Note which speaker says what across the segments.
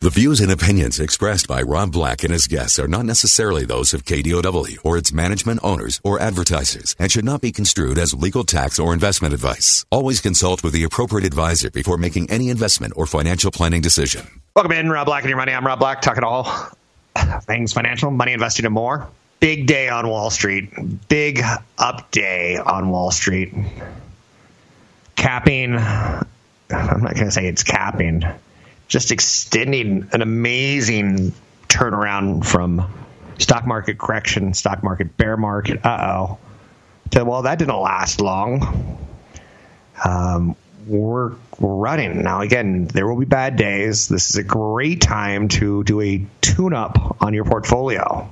Speaker 1: The views and opinions expressed by Rob Black and his guests are not necessarily those of KDOW or its management owners or advertisers and should not be construed as legal tax or investment advice. Always consult with the appropriate advisor before making any investment or financial planning decision.
Speaker 2: Welcome in, Rob Black and your money. I'm Rob Black, talking all things financial, money investing, and more. Big day on Wall Street. Big up day on Wall Street. Capping, I'm not going to say it's capping just extending an amazing turnaround from stock market correction, stock market bear market, uh oh, to, well, that didn't last long. Um, we're, we're running. Now, again, there will be bad days. This is a great time to do a tune up on your portfolio.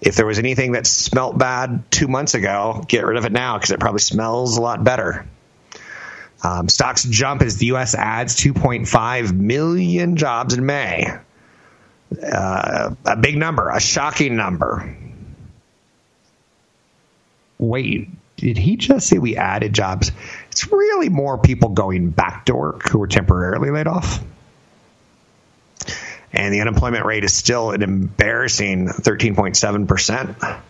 Speaker 2: If there was anything that smelt bad two months ago, get rid of it now because it probably smells a lot better. Um, stocks jump as the U.S. adds 2.5 million jobs in May. Uh, a big number, a shocking number. Wait, did he just say we added jobs? It's really more people going back to work who were temporarily laid off. And the unemployment rate is still an embarrassing 13.7%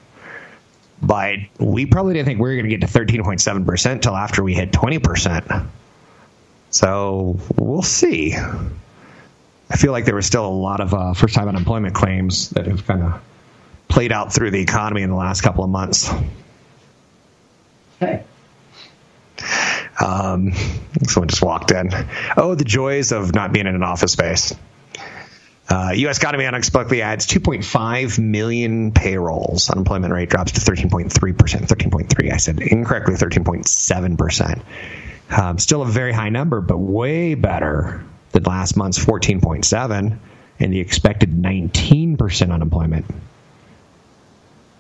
Speaker 2: but we probably didn't think we were going to get to 13.7% until after we hit 20%. So we'll see. I feel like there was still a lot of uh, first time unemployment claims that have kind of played out through the economy in the last couple of months. Hey. Um, someone just walked in. Oh, the joys of not being in an office space. Uh, U.S. economy unexpectedly adds 2.5 million payrolls. Unemployment rate drops to 13.3%. 13.3, I said incorrectly, 13.7%. Um, still a very high number, but way better than last month's 14.7 and the expected 19% unemployment.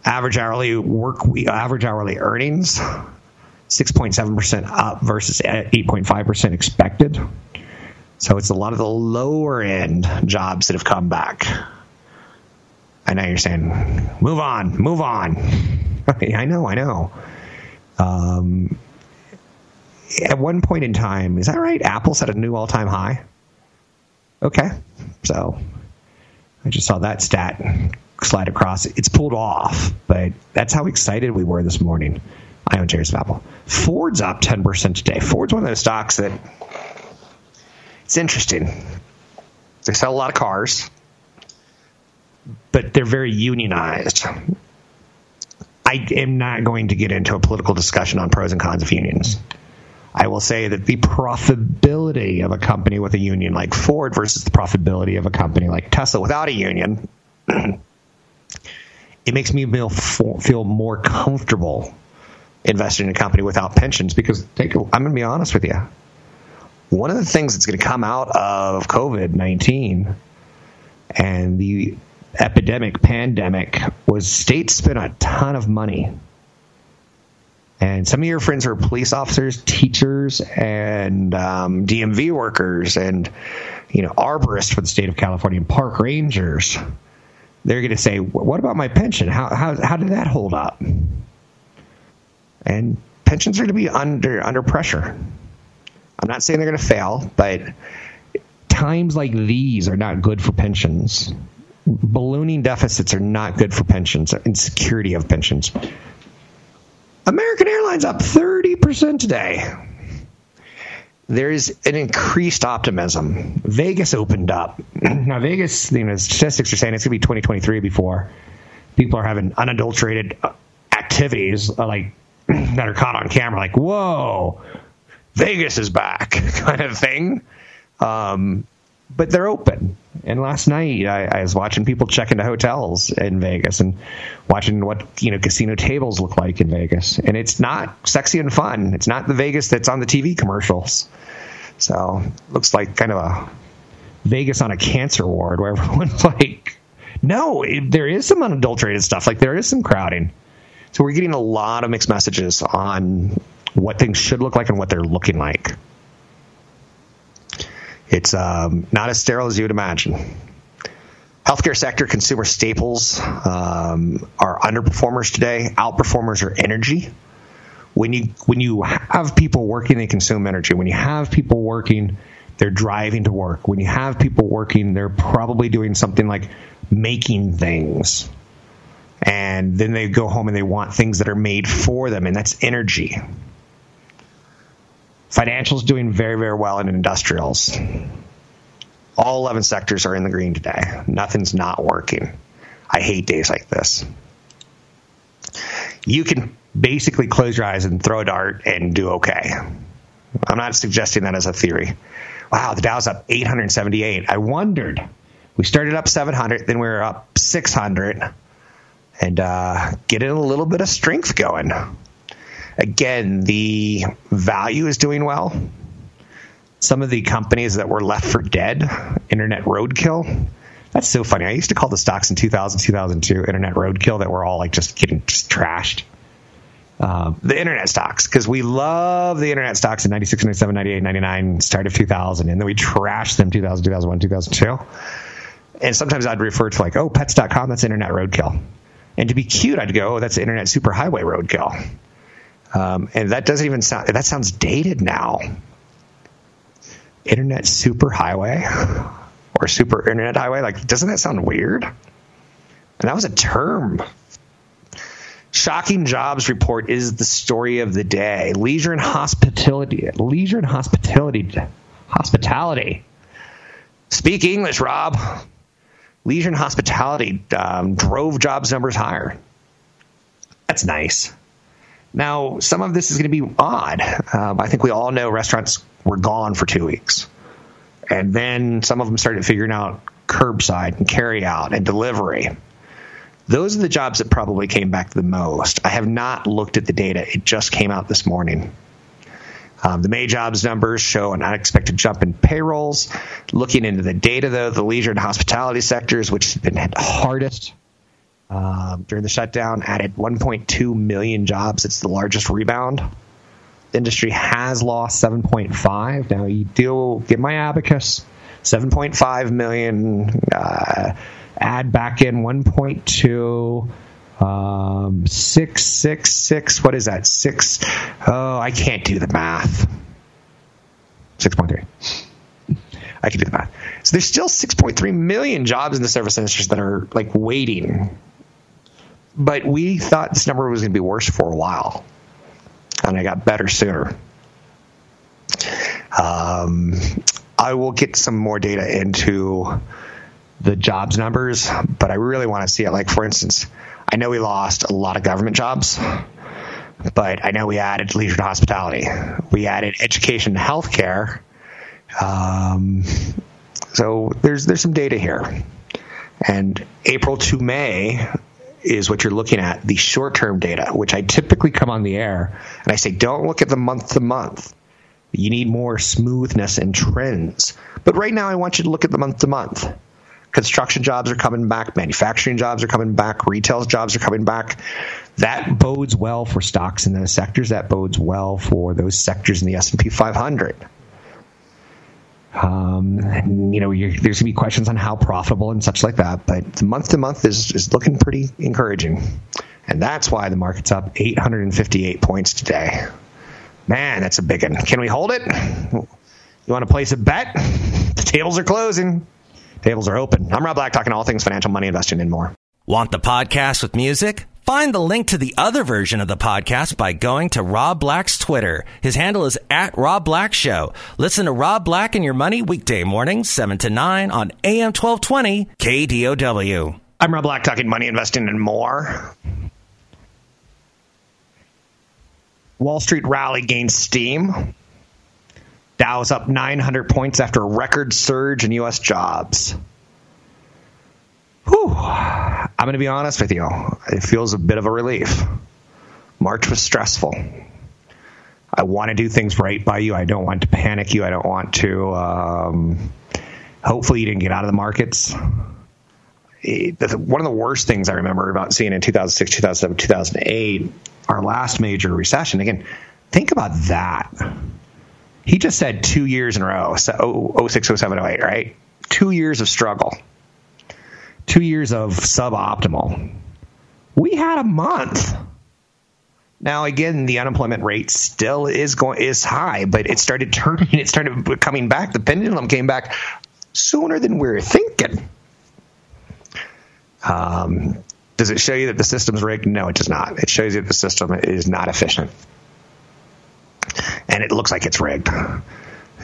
Speaker 2: Average hourly work, average hourly earnings, 6.7% up versus 8.5% expected. So it's a lot of the lower end jobs that have come back. I know you're saying, move on, move on. I know, I know. Um, at one point in time, is that right? Apple set a new all time high. Okay. So I just saw that stat slide across. It's pulled off, but that's how excited we were this morning. I own shares of Apple. Ford's up 10% today. Ford's one of those stocks that it's interesting. They sell a lot of cars, but they're very unionized. I am not going to get into a political discussion on pros and cons of unions. I will say that the profitability of a company with a union like Ford versus the profitability of a company like Tesla without a union, it makes me feel, feel more comfortable investing in a company without pensions because take, I'm going to be honest with you one of the things that's going to come out of COVID 19 and the epidemic, pandemic, was states spent a ton of money. And some of your friends are police officers, teachers, and um, DMV workers, and you know arborists for the state of California and park rangers. They're going to say, "What about my pension? How how how did that hold up?" And pensions are going to be under under pressure. I'm not saying they're going to fail, but times like these are not good for pensions. Ballooning deficits are not good for pensions, insecurity of pensions. American Airlines up 30% today. There's an increased optimism. Vegas opened up. now, Vegas, you know, statistics are saying it's going to be 2023 before people are having unadulterated uh, activities uh, like that are caught on camera. Like, whoa, Vegas is back kind of thing. Um, but they're open. And last night I, I, was watching people check into hotels in Vegas and watching what you know casino tables look like in Vegas. And it's not sexy and fun. It's not the Vegas that's on the TV commercials. So looks like kind of a Vegas on a cancer ward where everyone's like, no, it, there is some unadulterated stuff. Like there is some crowding. So we're getting a lot of mixed messages on what things should look like and what they're looking like. It's um, not as sterile as you would imagine. Healthcare sector consumer staples um, are underperformers today. Outperformers are energy. When you when you have people working, they consume energy. When you have people working, they're driving to work. When you have people working, they're probably doing something like making things. And then they go home and they want things that are made for them, and that's energy. Financials doing very, very well in industrials. All 11 sectors are in the green today. Nothing's not working. I hate days like this. You can basically close your eyes and throw a dart and do okay. I'm not suggesting that as a theory. Wow, the Dow's up 878. I wondered. We started up 700, then we were up 600, and uh, getting a little bit of strength going. Again, the value is doing well. Some of the companies that were left for dead, internet roadkill. That's so funny. I used to call the stocks in 2000, 2002 internet roadkill that were all like just getting just trashed. Uh, the internet stocks, because we love the internet stocks in 96, 97, 98, 99, start of 2000, and then we trashed them 2000, 2001, 2002. And sometimes I'd refer to like, oh, pets.com, that's internet roadkill. And to be cute, I'd go, oh, that's internet superhighway roadkill. Um, and that doesn't even sound, that sounds dated now. Internet superhighway or super internet highway, like, doesn't that sound weird? And that was a term. Shocking jobs report is the story of the day. Leisure and hospitality, leisure and hospitality, hospitality. Speak English, Rob. Leisure and hospitality um, drove jobs numbers higher. That's nice. Now, some of this is going to be odd. Um, I think we all know restaurants were gone for two weeks. And then some of them started figuring out curbside and carry out and delivery. Those are the jobs that probably came back the most. I have not looked at the data, it just came out this morning. Um, the May jobs numbers show an unexpected jump in payrolls. Looking into the data, though, the leisure and hospitality sectors, which have been hardest um, during the shutdown, added 1.2 million jobs. It's the largest rebound. The industry has lost 7.5. Now you do get my abacus. 7.5 million. Uh, add back in 1.2. Um, six, six, six. What is that? Six. Oh, I can't do the math. 6.3. I can do the math. So there's still 6.3 million jobs in the service industries that are like waiting but we thought this number was going to be worse for a while, and it got better sooner. Um, I will get some more data into the jobs numbers, but I really want to see it. Like, for instance, I know we lost a lot of government jobs, but I know we added leisure and hospitality. We added education and healthcare. Um, so there's there's some data here. And April to May, is what you're looking at, the short term data, which I typically come on the air and I say, don't look at the month to month. You need more smoothness and trends. But right now, I want you to look at the month to month. Construction jobs are coming back, manufacturing jobs are coming back, retail jobs are coming back. That bodes well for stocks in those sectors. That bodes well for those sectors in the S&P 500. Um, and, you know, there's going to be questions on how profitable and such like that, but the month to month is is looking pretty encouraging, and that's why the market's up 858 points today. Man, that's a big one. Can we hold it? You want to place a bet? The tables are closing. Tables are open. I'm Rob Black, talking all things financial, money, investing, and more.
Speaker 3: Want the podcast with music? Find the link to the other version of the podcast by going to Rob Black's Twitter. His handle is at Rob Black Show. Listen to Rob Black and Your Money weekday mornings, 7 to 9 on AM 1220 KDOW.
Speaker 2: I'm Rob Black, talking money, investing, and more. Wall Street rally gains steam. Dow's up 900 points after a record surge in U.S. jobs. Whew. I'm going to be honest with you. It feels a bit of a relief. March was stressful. I want to do things right by you. I don't want to panic you. I don't want to um, Hopefully, you didn't get out of the markets. It, one of the worst things I remember about seeing in 2006, 2007, 2008, our last major recession. Again, think about that. He just said two years in a row, so 06, 07, 08, right? Two years of struggle, two years of suboptimal. We had a month. Now again, the unemployment rate still is going is high, but it started turning. It started coming back. The pendulum came back sooner than we were thinking. Um, does it show you that the system's rigged? No, it does not. It shows you that the system is not efficient, and it looks like it's rigged.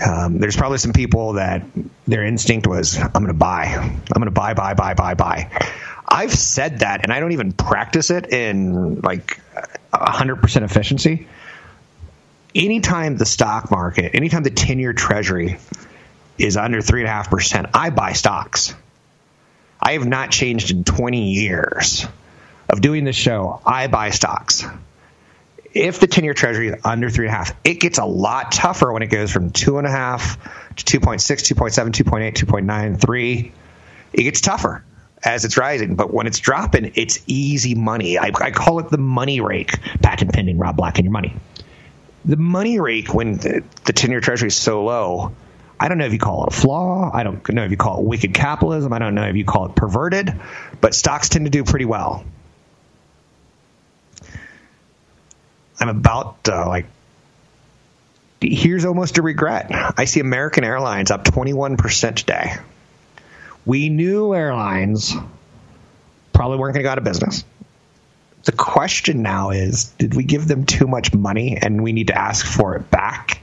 Speaker 2: Um, there's probably some people that their instinct was, "I'm going to buy. I'm going to buy, buy, buy, buy, buy." I've said that, and I don't even practice it in like 100% efficiency. Anytime the stock market, anytime the 10 year treasury is under 3.5%, I buy stocks. I have not changed in 20 years of doing this show. I buy stocks. If the 10 year treasury is under 3.5, it gets a lot tougher when it goes from 2.5 to 2.6, 2.7, 2.8, 2.9, 3. It gets tougher as it's rising. But when it's dropping, it's easy money. I, I call it the money rake. Patent pending, Rob Black and your money. The money rake when the 10 year treasury is so low, I don't know if you call it a flaw. I don't know if you call it wicked capitalism. I don't know if you call it perverted, but stocks tend to do pretty well. I'm about uh, like here's almost a regret. I see American Airlines up 21% today we knew airlines probably weren't going to go out of business. The question now is did we give them too much money and we need to ask for it back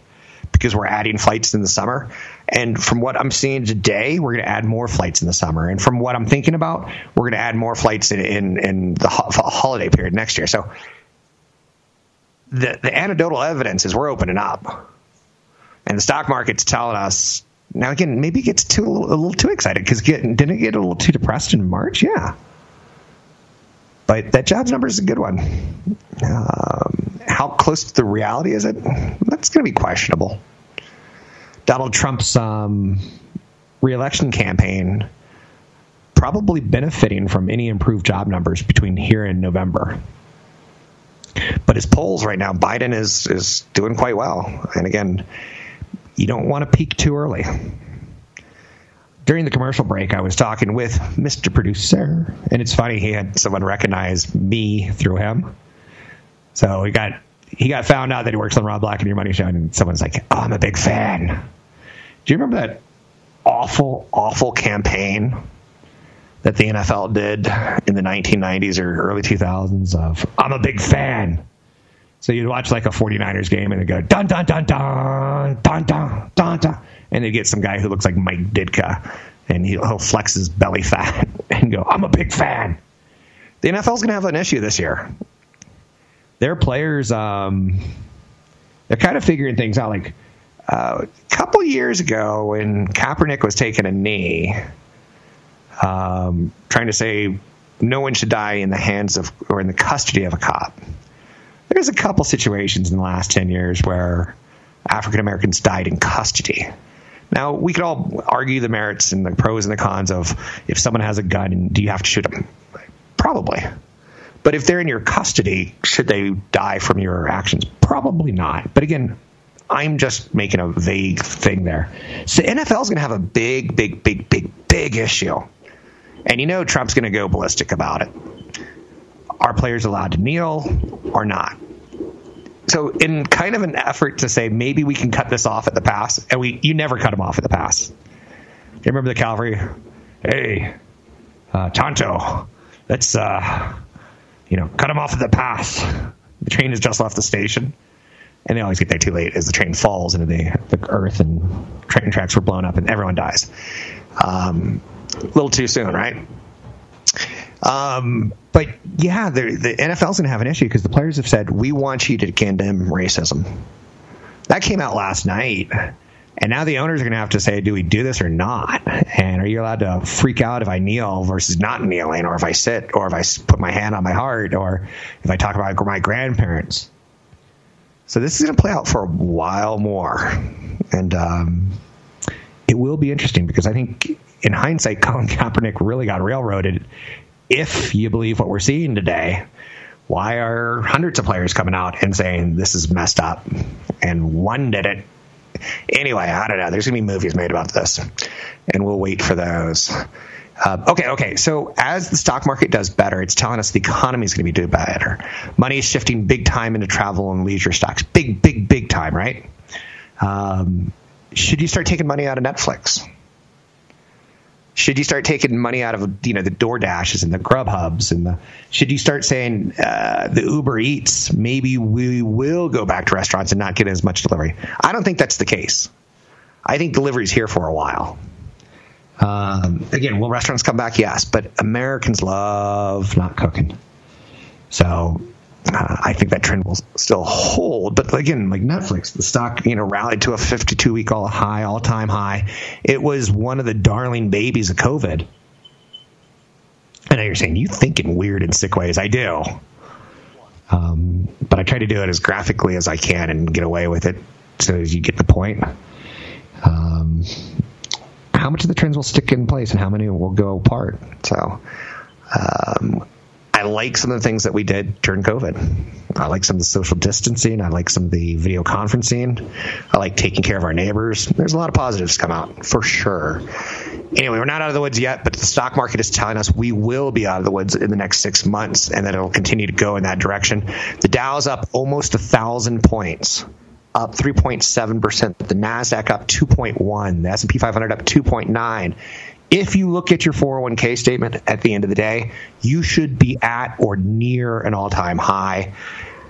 Speaker 2: because we're adding flights in the summer? And from what I'm seeing today, we're going to add more flights in the summer. And from what I'm thinking about, we're going to add more flights in, in, in the ho- holiday period next year. So the, the anecdotal evidence is we're opening up. And the stock market's telling us now again, maybe it gets too a little too excited because didn't it get a little too depressed in March? Yeah, but that jobs number is a good one. Um, how close to the reality is it? That's going to be questionable. Donald Trump's um, reelection campaign probably benefiting from any improved job numbers between here and November. But his polls right now, Biden is is doing quite well, and again you don't want to peak too early. During the commercial break, I was talking with Mr. Producer, and it's funny he had someone recognize me through him. So he got he got found out that he works on Rob Black and Your Money Show, and someone's like, "Oh, I'm a big fan." Do you remember that awful, awful campaign that the NFL did in the 1990s or early 2000s of "I'm a big fan"? So you'd watch like a 49ers game and they go dun dun dun dun dun dun dun dun, and they get some guy who looks like Mike Ditka, and he'll, he'll flex his belly fat and go, "I'm a big fan." The NFL's going to have an issue this year. Their players, um, they're kind of figuring things out. Like uh, a couple years ago, when Kaepernick was taking a knee, um, trying to say no one should die in the hands of or in the custody of a cop there's a couple situations in the last 10 years where African Americans died in custody. Now, we could all argue the merits and the pros and the cons of if someone has a gun, do you have to shoot them? Probably. But if they're in your custody, should they die from your actions? Probably not. But again, I'm just making a vague thing there. So NFL is going to have a big, big, big, big, big issue. And you know Trump's going to go ballistic about it are players allowed to kneel or not? So, in kind of an effort to say maybe we can cut this off at the pass, and we you never cut them off at the pass. You remember the cavalry? Hey, uh, Tonto, let's uh, you know cut them off at the pass. The train has just left the station, and they always get there too late as the train falls into the, the earth and train tracks were blown up and everyone dies. Um, a little too soon, right? Um, but yeah, the, NFL's going to have an issue because the players have said we want you to condemn racism. That came out last night. And now the owners are going to have to say, do we do this or not? And are you allowed to freak out if I kneel versus not kneeling, or if I sit, or if I put my hand on my heart, or if I talk about my grandparents? So this is going to play out for a while more. And um, it will be interesting because I think in hindsight, Colin Kaepernick really got railroaded. If you believe what we're seeing today, why are hundreds of players coming out and saying this is messed up and one did it? Anyway, I don't know. There's going to be movies made about this, and we'll wait for those. Uh, okay, okay. So as the stock market does better, it's telling us the economy is going to be doing better. Money is shifting big time into travel and leisure stocks. Big, big, big time, right? Um, should you start taking money out of Netflix? Should you start taking money out of you know the DoorDashes and the Grubhubs and the? Should you start saying uh, the Uber Eats? Maybe we will go back to restaurants and not get as much delivery. I don't think that's the case. I think delivery's here for a while. Um, again, will restaurants come back? Yes, but Americans love not cooking. So uh, I think that trend will still hold. But again, like Netflix, the stock you know rallied to a 52 week all high, all time high. It was one of the darling babies of COVID. I know you're saying you think in weird and sick ways. I do. Um, but I try to do it as graphically as I can and get away with it so as you get the point. Um, how much of the trends will stick in place and how many will go apart? So, um, I like some of the things that we did during COVID. I like some of the social distancing. I like some of the video conferencing. I like taking care of our neighbors. There's a lot of positives come out for sure. Anyway, we're not out of the woods yet, but the stock market is telling us we will be out of the woods in the next six months, and that it'll continue to go in that direction. The Dow's up almost a thousand points up 3.7%, the Nasdaq up 2.1, the S&P 500 up 2.9 if you look at your 401k statement at the end of the day, you should be at or near an all time high.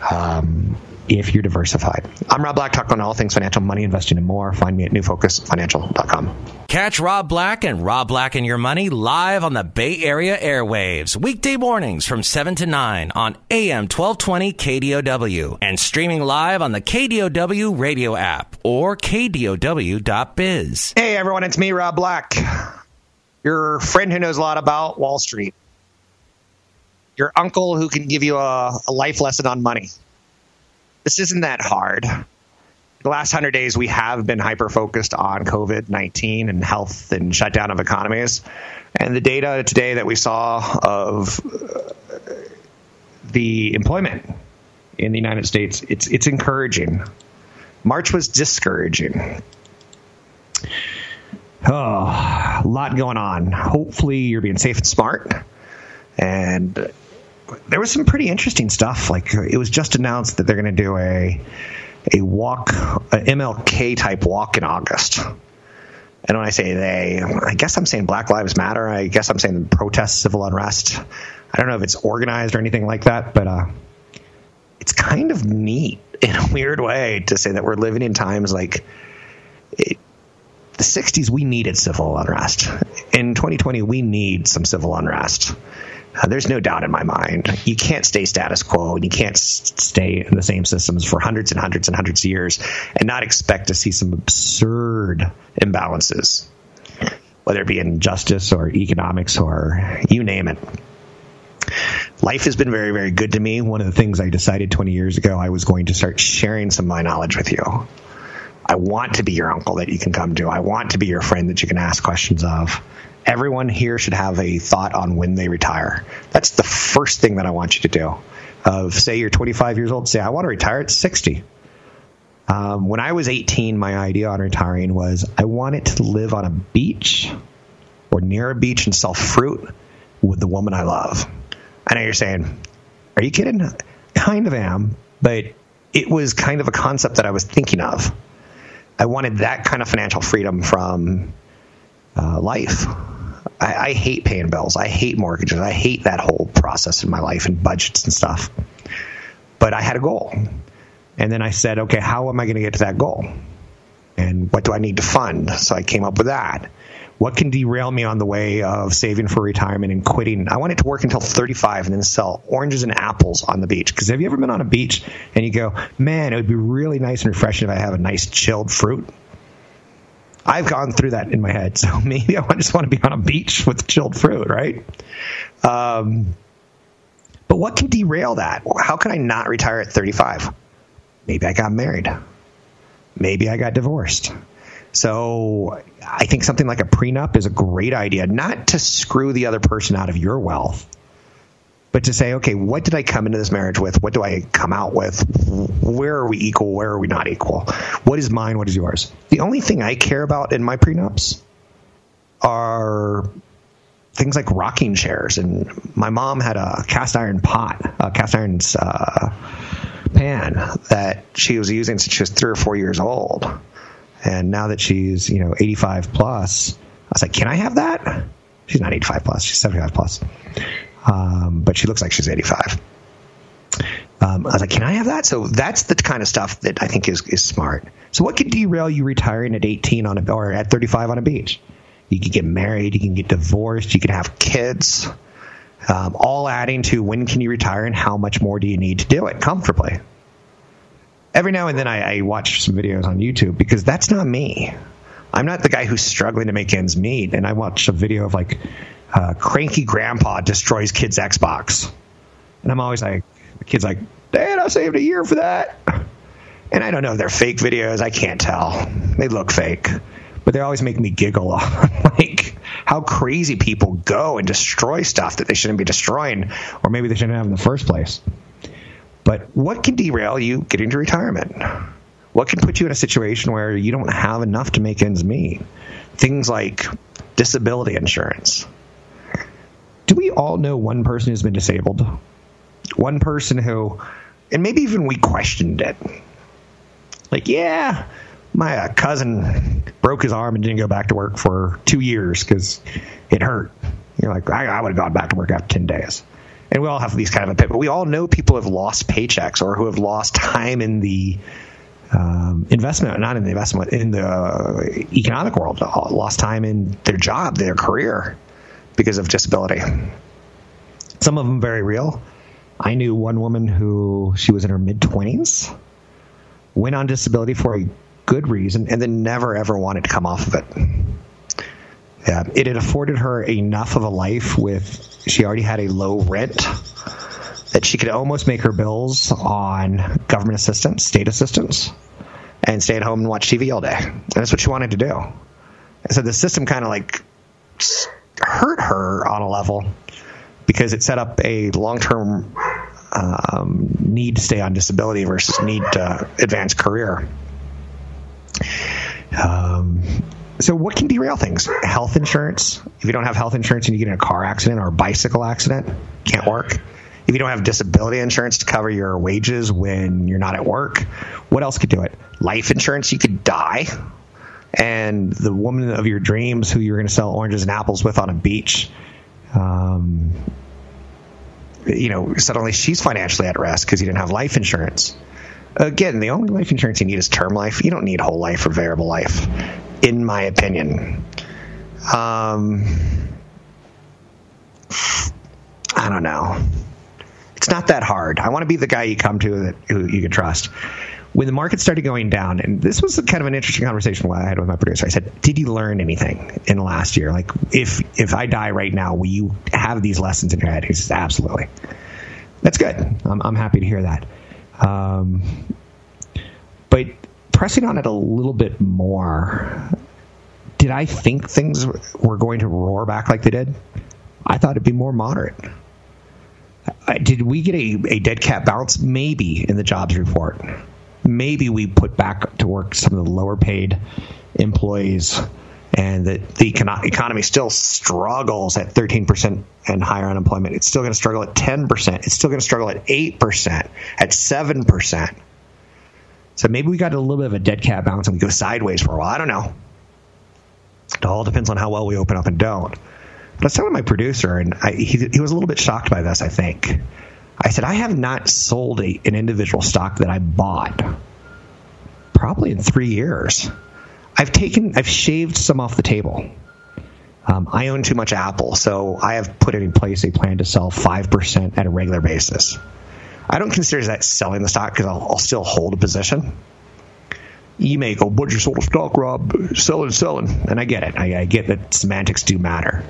Speaker 2: Um, if you're diversified. I'm Rob Black, talking on all things financial, money, investing, and more. Find me at newfocusfinancial.com.
Speaker 3: Catch Rob Black and Rob Black and Your Money live on the Bay Area airwaves, weekday mornings from 7 to 9 on AM 1220 KDOW and streaming live on the KDOW radio app or KDOW.biz.
Speaker 2: Hey everyone, it's me, Rob Black your friend who knows a lot about Wall Street, your uncle who can give you a, a life lesson on money. This isn't that hard. The last 100 days, we have been hyper focused on COVID 19 and health and shutdown of economies. And the data today that we saw of uh, the employment in the United States, it's, it's encouraging. March was discouraging. Oh, a lot going on. Hopefully, you're being safe and smart. And there was some pretty interesting stuff. Like it was just announced that they're going to do a a walk, a MLK type walk in August. And when I say they, I guess I'm saying Black Lives Matter. I guess I'm saying protest, civil unrest. I don't know if it's organized or anything like that, but uh, it's kind of neat in a weird way to say that we're living in times like. The 60s, we needed civil unrest. In 2020, we need some civil unrest. Uh, there's no doubt in my mind. You can't stay status quo and you can't s- stay in the same systems for hundreds and hundreds and hundreds of years and not expect to see some absurd imbalances, whether it be in justice or economics or you name it. Life has been very, very good to me. One of the things I decided 20 years ago, I was going to start sharing some of my knowledge with you. I want to be your uncle that you can come to. I want to be your friend that you can ask questions of. Everyone here should have a thought on when they retire. That's the first thing that I want you to do. Of say you're 25 years old, say I want to retire at 60. Um, when I was 18, my idea on retiring was I wanted to live on a beach or near a beach and sell fruit with the woman I love. I know you're saying, "Are you kidding?" Kind of am, but it was kind of a concept that I was thinking of. I wanted that kind of financial freedom from uh, life. I, I, hate paying bills. I hate mortgages. I hate that whole process in my life and budgets and stuff. But I had a goal. And then I said, okay, how am I going to get to that goal? And what do I need to fund? So I came up with that. What can derail me on the way of saving for retirement and quitting? I want it to work until 35 and then sell oranges and apples on the beach. Because have you ever been on a beach and you go, man, it would be really nice and refreshing if I have a nice chilled fruit? I've gone through that in my head. So maybe I just want to be on a beach with chilled fruit, right? Um, but what can derail that? How can I not retire at 35? Maybe I got married. Maybe I got divorced So I think something like a prenup is a great idea, not to screw the other person out of your wealth, but to say, okay, what did I come into this marriage with? What do I come out with? Where are we equal? Where are we not equal? What is mine? What is yours? The only thing I care about in my prenups are things like rocking chairs. And my mom had a cast iron pot, a cast iron uh, pan that she was using since she was three or four years old. And now that she's, you know, 85 plus, I was like, can I have that? She's not 85 plus, she's 75 plus. Um, but she looks like she's 85. Um, I was like, can I have that? So that's the kind of stuff that I think is, is smart. So what could derail you retiring at 18 on a, or at 35 on a beach? You could get married, you can get divorced, you can have kids, um, all adding to when can you retire and how much more do you need to do it comfortably. Every now and then I, I watch some videos on YouTube because that's not me. I'm not the guy who's struggling to make ends meet. And I watch a video of like uh, cranky grandpa destroys kid's Xbox. And I'm always like, the kid's like, Dad, I saved a year for that. And I don't know if they're fake videos. I can't tell. They look fake but they always make me giggle like how crazy people go and destroy stuff that they shouldn't be destroying or maybe they shouldn't have in the first place but what can derail you getting to retirement? What can put you in a situation where you don't have enough to make ends meet? Things like disability insurance. Do we all know one person who's been disabled? One person who and maybe even we questioned it. Like yeah my uh, cousin broke his arm and didn't go back to work for two years because it hurt. You're like, I, I would have gone back to work after 10 days. And we all have these kind of, a pit, but we all know people who have lost paychecks or who have lost time in the um, investment, not in the investment, in the uh, economic world, lost time in their job, their career because of disability. Some of them very real. I knew one woman who she was in her mid 20s, went on disability for a good reason, and then never ever wanted to come off of it. It had afforded her enough of a life with she already had a low rent that she could almost make her bills on government assistance, state assistance, and stay at home and watch TV all day. And that's what she wanted to do. And so the system kind of like hurt her on a level because it set up a long term um, need to stay on disability versus need to advance career. Um, so what can derail things? Health insurance. If you don't have health insurance and you get in a car accident or a bicycle accident, can't work. If you don't have disability insurance to cover your wages when you're not at work, what else could do it? Life insurance, you could die. And the woman of your dreams who you're going to sell oranges and apples with on a beach, um, you know, suddenly she's financially at risk because you didn't have life insurance. Again, the only life insurance you need is term life. You don't need whole life or variable life, in my opinion. Um, I don't know. It's not that hard. I want to be the guy you come to that who you can trust. When the market started going down, and this was kind of an interesting conversation I had with my producer. I said, "Did you learn anything in the last year? Like, if if I die right now, will you have these lessons in your head?" He says, "Absolutely." That's good. I'm, I'm happy to hear that. Um, but pressing on it a little bit more, did I think things were going to roar back like they did? I thought it'd be more moderate. Did we get a, a dead cat bounce? Maybe in the jobs report. Maybe we put back to work some of the lower paid employees and that the economy still struggles at 13% and higher unemployment. It's still going to struggle at 10%. It's still going to struggle at 8%, at 7%. So maybe we got a little bit of a dead cat bounce and we go sideways for a while. I don't know. It all depends on how well we open up and don't. But I was talking to my producer, and I, he, he was a little bit shocked by this, I think. I said, I have not sold a, an individual stock that I bought probably in three years. I've taken, I've shaved some off the table. Um, I own too much Apple, so I have put in place a plan to sell 5% at a regular basis. I don't consider that selling the stock because I'll, I'll, still hold a position. You may go, but you sold a stock, Rob, selling, selling. And I get it. I, I get that semantics do matter.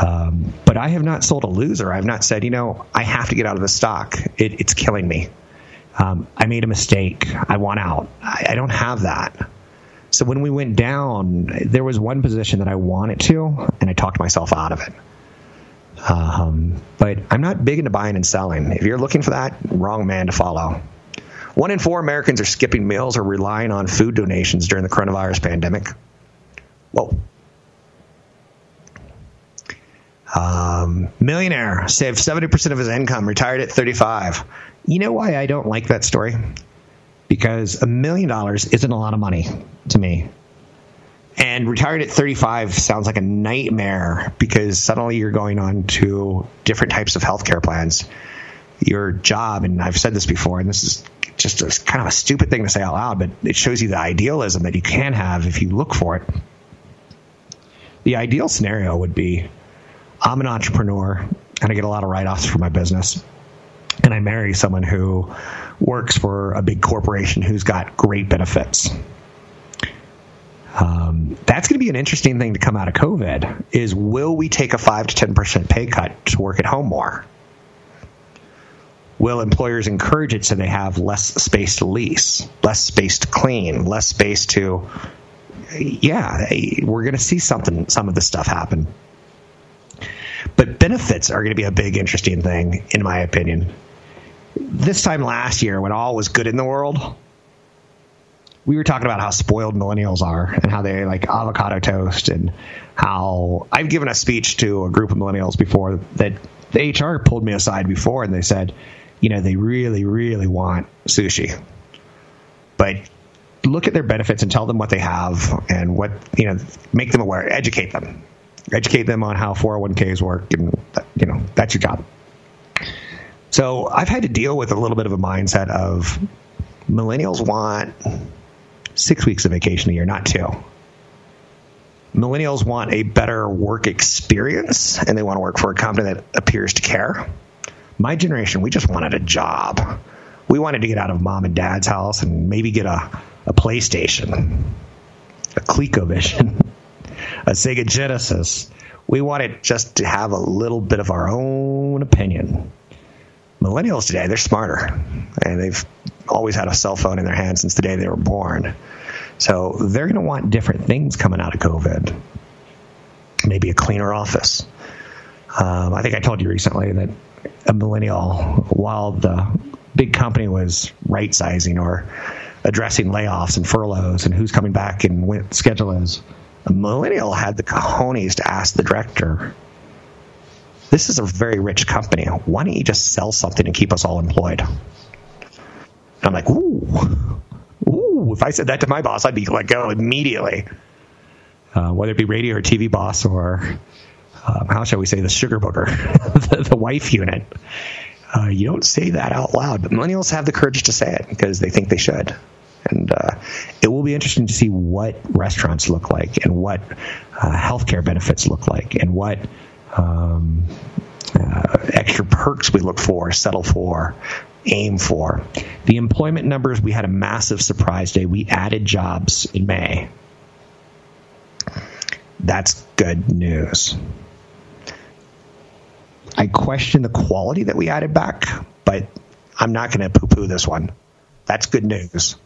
Speaker 2: Um, but I have not sold a loser. I've not said, you know, I have to get out of the stock. It, it's killing me. Um, I made a mistake. I want out. I, I don't have that. So when we went down, there was one position that I wanted to, and I talked myself out of it. Um, but I'm not big into buying and selling. If you're looking for that, wrong man to follow. One in four Americans are skipping meals or relying on food donations during the coronavirus pandemic. Whoa. Um, millionaire saved 70% of his income, retired at 35. You know why I don't like that story? Because a million dollars isn't a lot of money to me. And retired at 35 sounds like a nightmare because suddenly you're going on to different types of healthcare plans. Your job, and I've said this before, and this is just a, kind of a stupid thing to say out loud, but it shows you the idealism that you can have if you look for it. The ideal scenario would be I'm an entrepreneur and I get a lot of write offs for my business. And I marry someone who works for a big corporation who's got great benefits. Um, that's going to be an interesting thing to come out of COVID is will we take a 5 to 10% pay cut to work at home more? Will employers encourage it so they have less space to lease, less space to clean, less space to yeah, we're going to see something some of this stuff happen. But benefits are going to be a big, interesting thing, in my opinion. This time last year, when all was good in the world, we were talking about how spoiled millennials are and how they like avocado toast and how I've given a speech to a group of millennials before that the HR pulled me aside before and they said, you know, they really, really want sushi. But look at their benefits and tell them what they have and what, you know, make them aware, educate them educate them on how 401ks work, and you know that's your job. So I've had to deal with a little bit of a mindset of millennials want six weeks of vacation a year, not two. Millennials want a better work experience and they want to work for a company that appears to care. My generation, we just wanted a job. We wanted to get out of mom and dad's house and maybe get a, a PlayStation, a ColecoVision. a Sega Genesis. We wanted just to have a little bit of our own opinion. Millennials today, they're smarter, and they've always had a cell phone in their hand since the day they were born. So they're going to want different things coming out of COVID. Maybe a cleaner office. Um, I think I told you recently that a millennial, while the big company was right sizing or addressing layoffs and furloughs and who's coming back and what schedule is, a millennial had the cojones to ask the director, This is a very rich company. Why don't you just sell something and keep us all employed? And I'm like, Ooh, ooh. If I said that to my boss, I'd be let go immediately. Uh, whether it be radio or TV boss or um, how shall we say the sugar booger, the, the, wife unit. Uh, you don't say that out loud, but millennials have the courage to say it because they think they should. And uh, it will be interesting to see what restaurants look like and what uh, healthcare benefits look like and what um, uh, extra perks we look for, settle for, aim for. The employment numbers, we had a massive surprise day. We added jobs in May. That's good news. I question the quality that we added back, but I'm not going to poo poo this one. That's good news.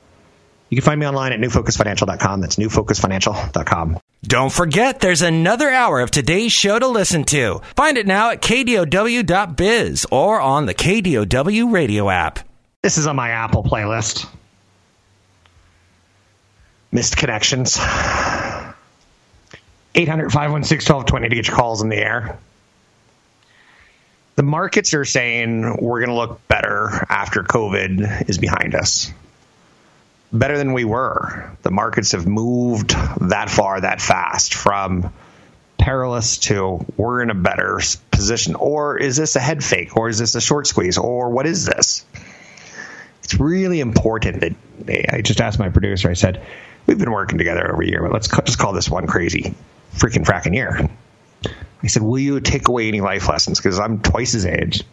Speaker 2: You can find me online at newfocusfinancial.com. That's newfocusfinancial.com.
Speaker 3: Don't forget, there's another hour of today's show to listen to. Find it now at kdow.biz or on the KDOW radio app.
Speaker 2: This is on my Apple playlist. Missed connections. 800 516 1220 to get your calls in the air. The markets are saying we're going to look better after COVID is behind us better than we were. The markets have moved that far, that fast from perilous to we're in a better position. Or is this a head fake? Or is this a short squeeze? Or what is this? It's really important that I just asked my producer, I said, We've been working together over a year, but let's just call this one crazy freaking fracking year. I said, Will you take away any life lessons? Because I'm twice his age.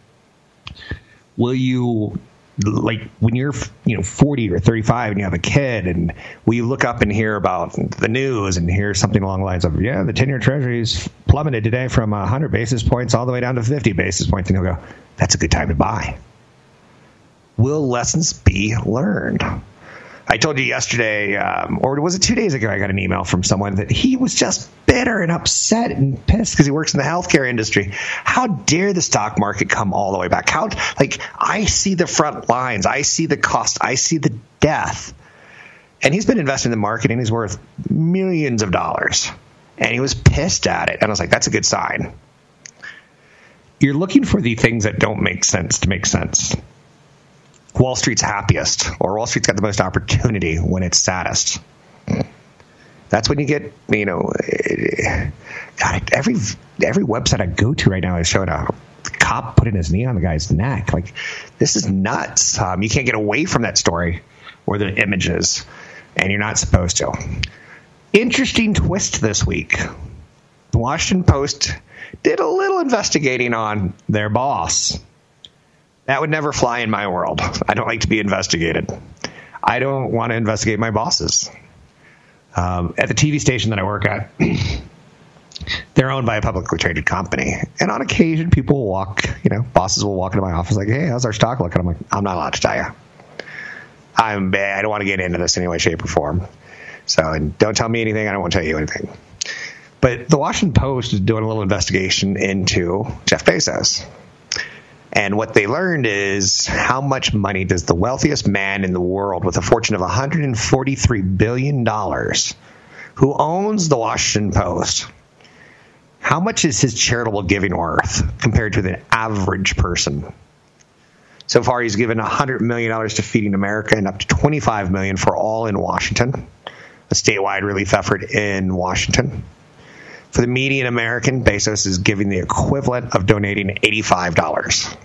Speaker 2: Will you like when you're you know 40 or 35 and you have a kid and we look up and hear about the news and hear something along the lines of yeah the 10 year treasury's plummeted today from 100 basis points all the way down to 50 basis points. And he'll go that's a good time to buy. Will lessons be learned I told you yesterday, um, or was it two days ago? I got an email from someone that he was just bitter and upset and pissed because he works in the healthcare industry. How dare the stock market come all the way back? How like I see the front lines, I see the cost, I see the death, and he's been investing in the market and he's worth millions of dollars, and he was pissed at it, and I was like, that's a good sign. You're looking for the things that don't make sense to make sense. Wall Street's happiest, or Wall Street's got the most opportunity when it's saddest. That's when you get, you know, God, every every website I go to right now is showing a cop putting his knee on the guy's neck. Like, this is nuts. Um, you can't get away from that story or the images, and you're not supposed to. Interesting twist this week. The Washington Post did a little investigating on their boss. That would never fly in my world. I don't like to be investigated. I don't want to investigate my bosses. Um, at the TV station that I work at, they're owned by a publicly traded company, and on occasion, people will walk. You know, bosses will walk into my office like, "Hey, how's our stock looking?" I'm like, "I'm not allowed to tell you. I'm bad. I don't want to get into this in any way, shape, or form. So, don't tell me anything. I don't want to tell you anything." But the Washington Post is doing a little investigation into Jeff Bezos. And what they learned is how much money does the wealthiest man in the world with a fortune of $143 billion who owns the Washington Post, how much is his charitable giving worth compared to the average person? So far, he's given $100 million to Feeding America and up to 25 million for All in Washington, a statewide relief effort in Washington. For the median American, Bezos is giving the equivalent of donating $85.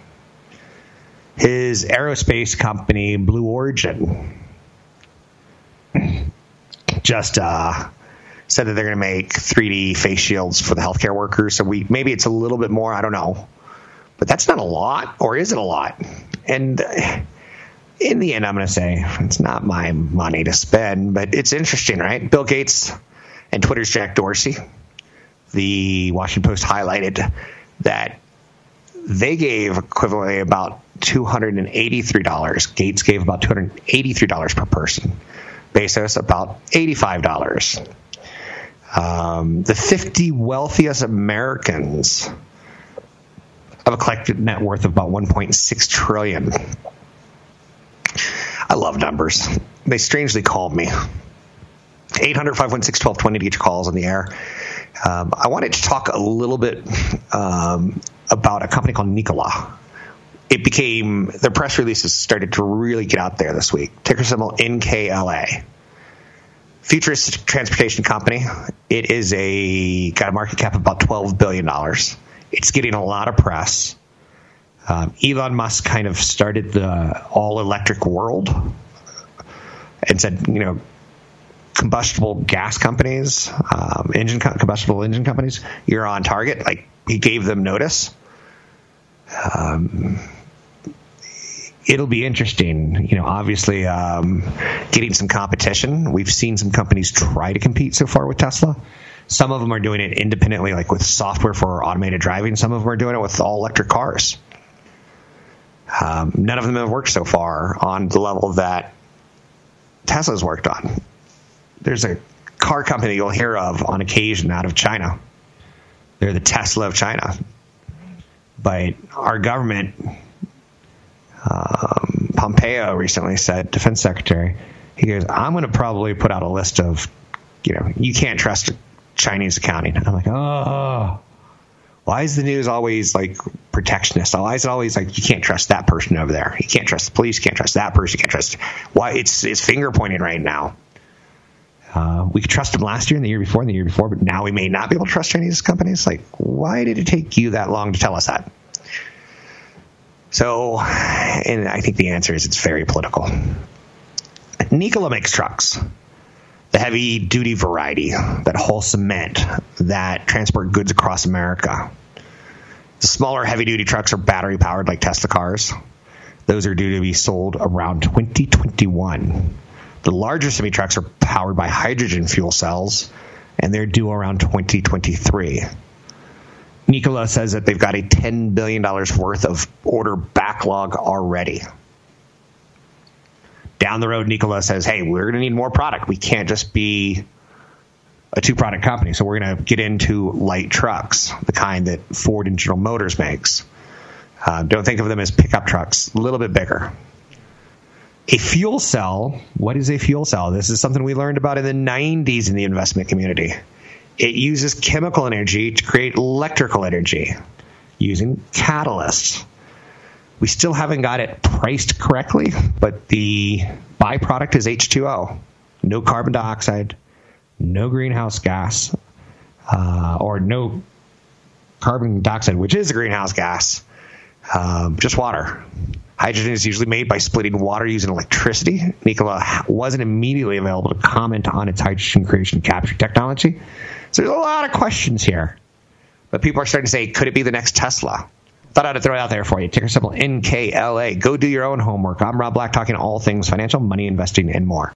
Speaker 2: His aerospace company, Blue Origin, just uh, said that they're going to make 3D face shields for the healthcare workers. So we maybe it's a little bit more. I don't know, but that's not a lot, or is it a lot? And in the end, I'm going to say it's not my money to spend, but it's interesting, right? Bill Gates and Twitter's Jack Dorsey the Washington Post highlighted that they gave equivalently about $283. Gates gave about $283 per person. Bezos about $85. Um, the 50 wealthiest Americans have a collected net worth of about 1.6 trillion. I love numbers. They strangely called me. 800 516 1220 to get your calls on the air. Um, I wanted to talk a little bit um, about a company called Nikola. It became the press releases started to really get out there this week. Ticker symbol NKLA. Futuristic transportation company. It is a got a market cap of about twelve billion dollars. It's getting a lot of press. Um, Elon Musk kind of started the all electric world and said, you know, combustible gas companies, um, engine combustible engine companies, you're on target. Like he gave them notice. Um, it'll be interesting. You know, obviously, um, getting some competition. We've seen some companies try to compete so far with Tesla. Some of them are doing it independently, like with software for automated driving. Some of them are doing it with all electric cars. Um, none of them have worked so far on the level that Tesla's worked on there's a car company you'll hear of on occasion out of China. They're the Tesla of China. But our government, um, Pompeo recently said, Defense Secretary, he goes, I'm going to probably put out a list of, you know, you can't trust Chinese accounting. I'm like, oh, why is the news always like protectionist? Why is it always like you can't trust that person over there? You can't trust the police. You can't trust that person. You can't trust. Why it's it's finger pointing right now. Uh, we could trust them last year and the year before and the year before, but now we may not be able to trust Chinese companies. Like, why did it take you that long to tell us that? So, and I think the answer is it's very political. Nikola makes trucks, the heavy duty variety that haul cement, that transport goods across America. The smaller heavy duty trucks are battery powered like Tesla cars. Those are due to be sold around 2021. The larger semi trucks are powered by hydrogen fuel cells, and they're due around 2023. Nikola says that they've got a $10 billion worth of order backlog already. Down the road, Nikola says, hey, we're going to need more product. We can't just be a two product company. So we're going to get into light trucks, the kind that Ford and General Motors makes. Uh, don't think of them as pickup trucks, a little bit bigger. A fuel cell, what is a fuel cell? This is something we learned about in the 90s in the investment community. It uses chemical energy to create electrical energy using catalysts. We still haven't got it priced correctly, but the byproduct is H2O. No carbon dioxide, no greenhouse gas, uh, or no carbon dioxide, which is a greenhouse gas, um, just water. Hydrogen is usually made by splitting water using electricity. Nikola wasn't immediately available to comment on its hydrogen creation capture technology. So there's a lot of questions here. But people are starting to say, could it be the next Tesla? Thought I'd throw it out there for you. Ticker symbol NKLA. Go do your own homework. I'm Rob Black, talking all things financial, money, investing, and more.